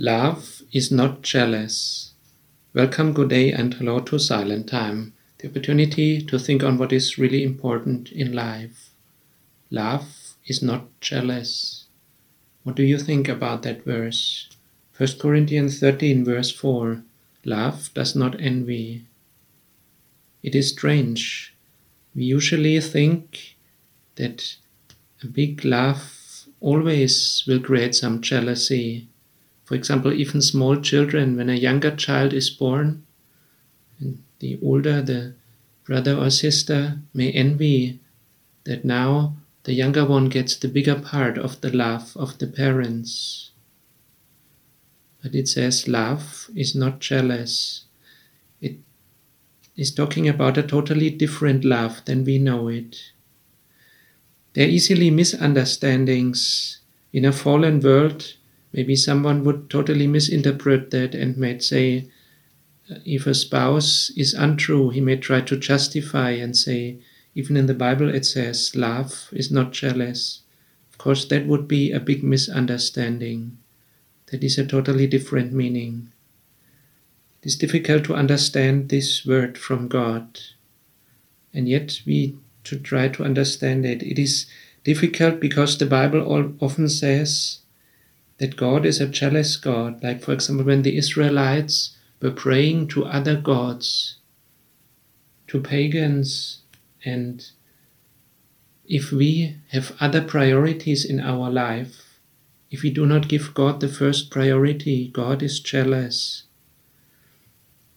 Love is not jealous. Welcome, good day, and hello to Silent Time, the opportunity to think on what is really important in life. Love is not jealous. What do you think about that verse? 1 Corinthians 13, verse 4 Love does not envy. It is strange. We usually think that a big love always will create some jealousy for example, even small children, when a younger child is born, the older the brother or sister may envy that now the younger one gets the bigger part of the love of the parents. But it says love is not jealous. It is talking about a totally different love than we know it. There are easily misunderstandings in a fallen world Maybe someone would totally misinterpret that and might say, uh, if a spouse is untrue, he may try to justify and say, even in the Bible it says, love is not jealous. Of course, that would be a big misunderstanding. That is a totally different meaning. It is difficult to understand this word from God. And yet we to try to understand it. It is difficult because the Bible often says that God is a jealous God, like, for example, when the Israelites were praying to other gods, to pagans, and if we have other priorities in our life, if we do not give God the first priority, God is jealous.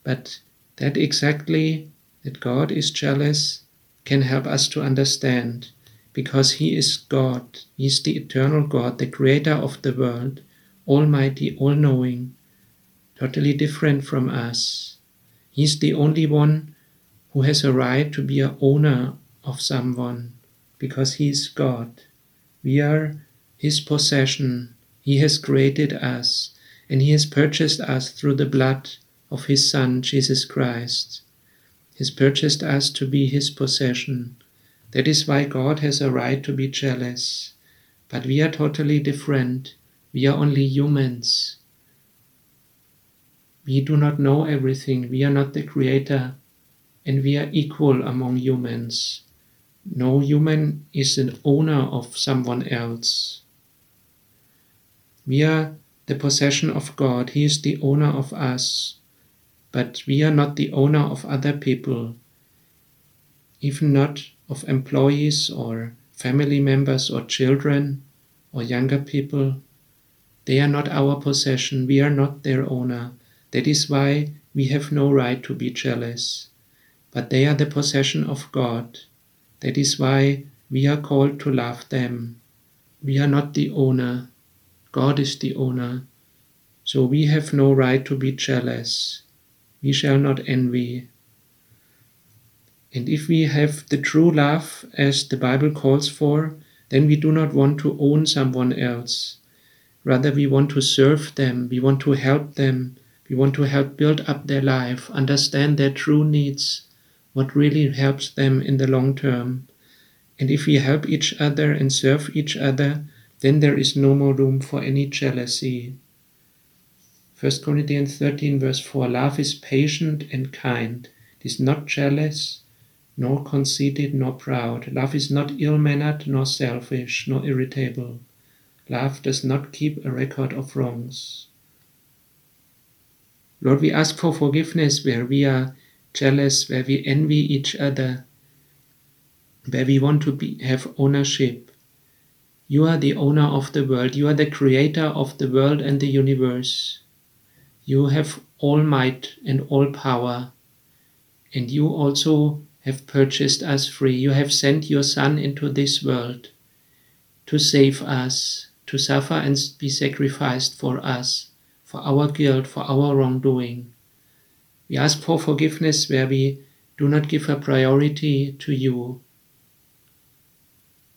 But that exactly, that God is jealous, can help us to understand because He is God. He is the eternal God, the creator of the world, almighty, all knowing, totally different from us. He is the only one who has a right to be a owner of someone because He is God. We are His possession. He has created us and He has purchased us through the blood of His Son, Jesus Christ. He has purchased us to be His possession. That is why God has a right to be jealous. But we are totally different. We are only humans. We do not know everything. We are not the creator. And we are equal among humans. No human is an owner of someone else. We are the possession of God. He is the owner of us. But we are not the owner of other people. Even not of employees or family members or children or younger people. They are not our possession, we are not their owner. That is why we have no right to be jealous. But they are the possession of God. That is why we are called to love them. We are not the owner, God is the owner. So we have no right to be jealous. We shall not envy. And if we have the true love as the Bible calls for, then we do not want to own someone else. Rather, we want to serve them, we want to help them, we want to help build up their life, understand their true needs, what really helps them in the long term. And if we help each other and serve each other, then there is no more room for any jealousy. 1 Corinthians 13, verse 4 Love is patient and kind, it is not jealous nor conceited nor proud. Love is not ill mannered, nor selfish, nor irritable. Love does not keep a record of wrongs. Lord, we ask for forgiveness where we are jealous, where we envy each other, where we want to be, have ownership. You are the owner of the world. You are the creator of the world and the universe. You have all might and all power. And you also have purchased us free. You have sent your Son into this world to save us, to suffer and be sacrificed for us, for our guilt, for our wrongdoing. We ask for forgiveness where we do not give a priority to you,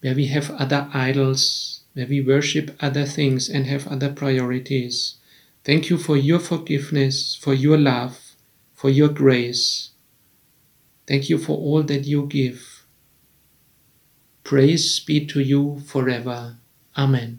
where we have other idols, where we worship other things and have other priorities. Thank you for your forgiveness, for your love, for your grace. Thank you for all that you give. Praise be to you forever. Amen.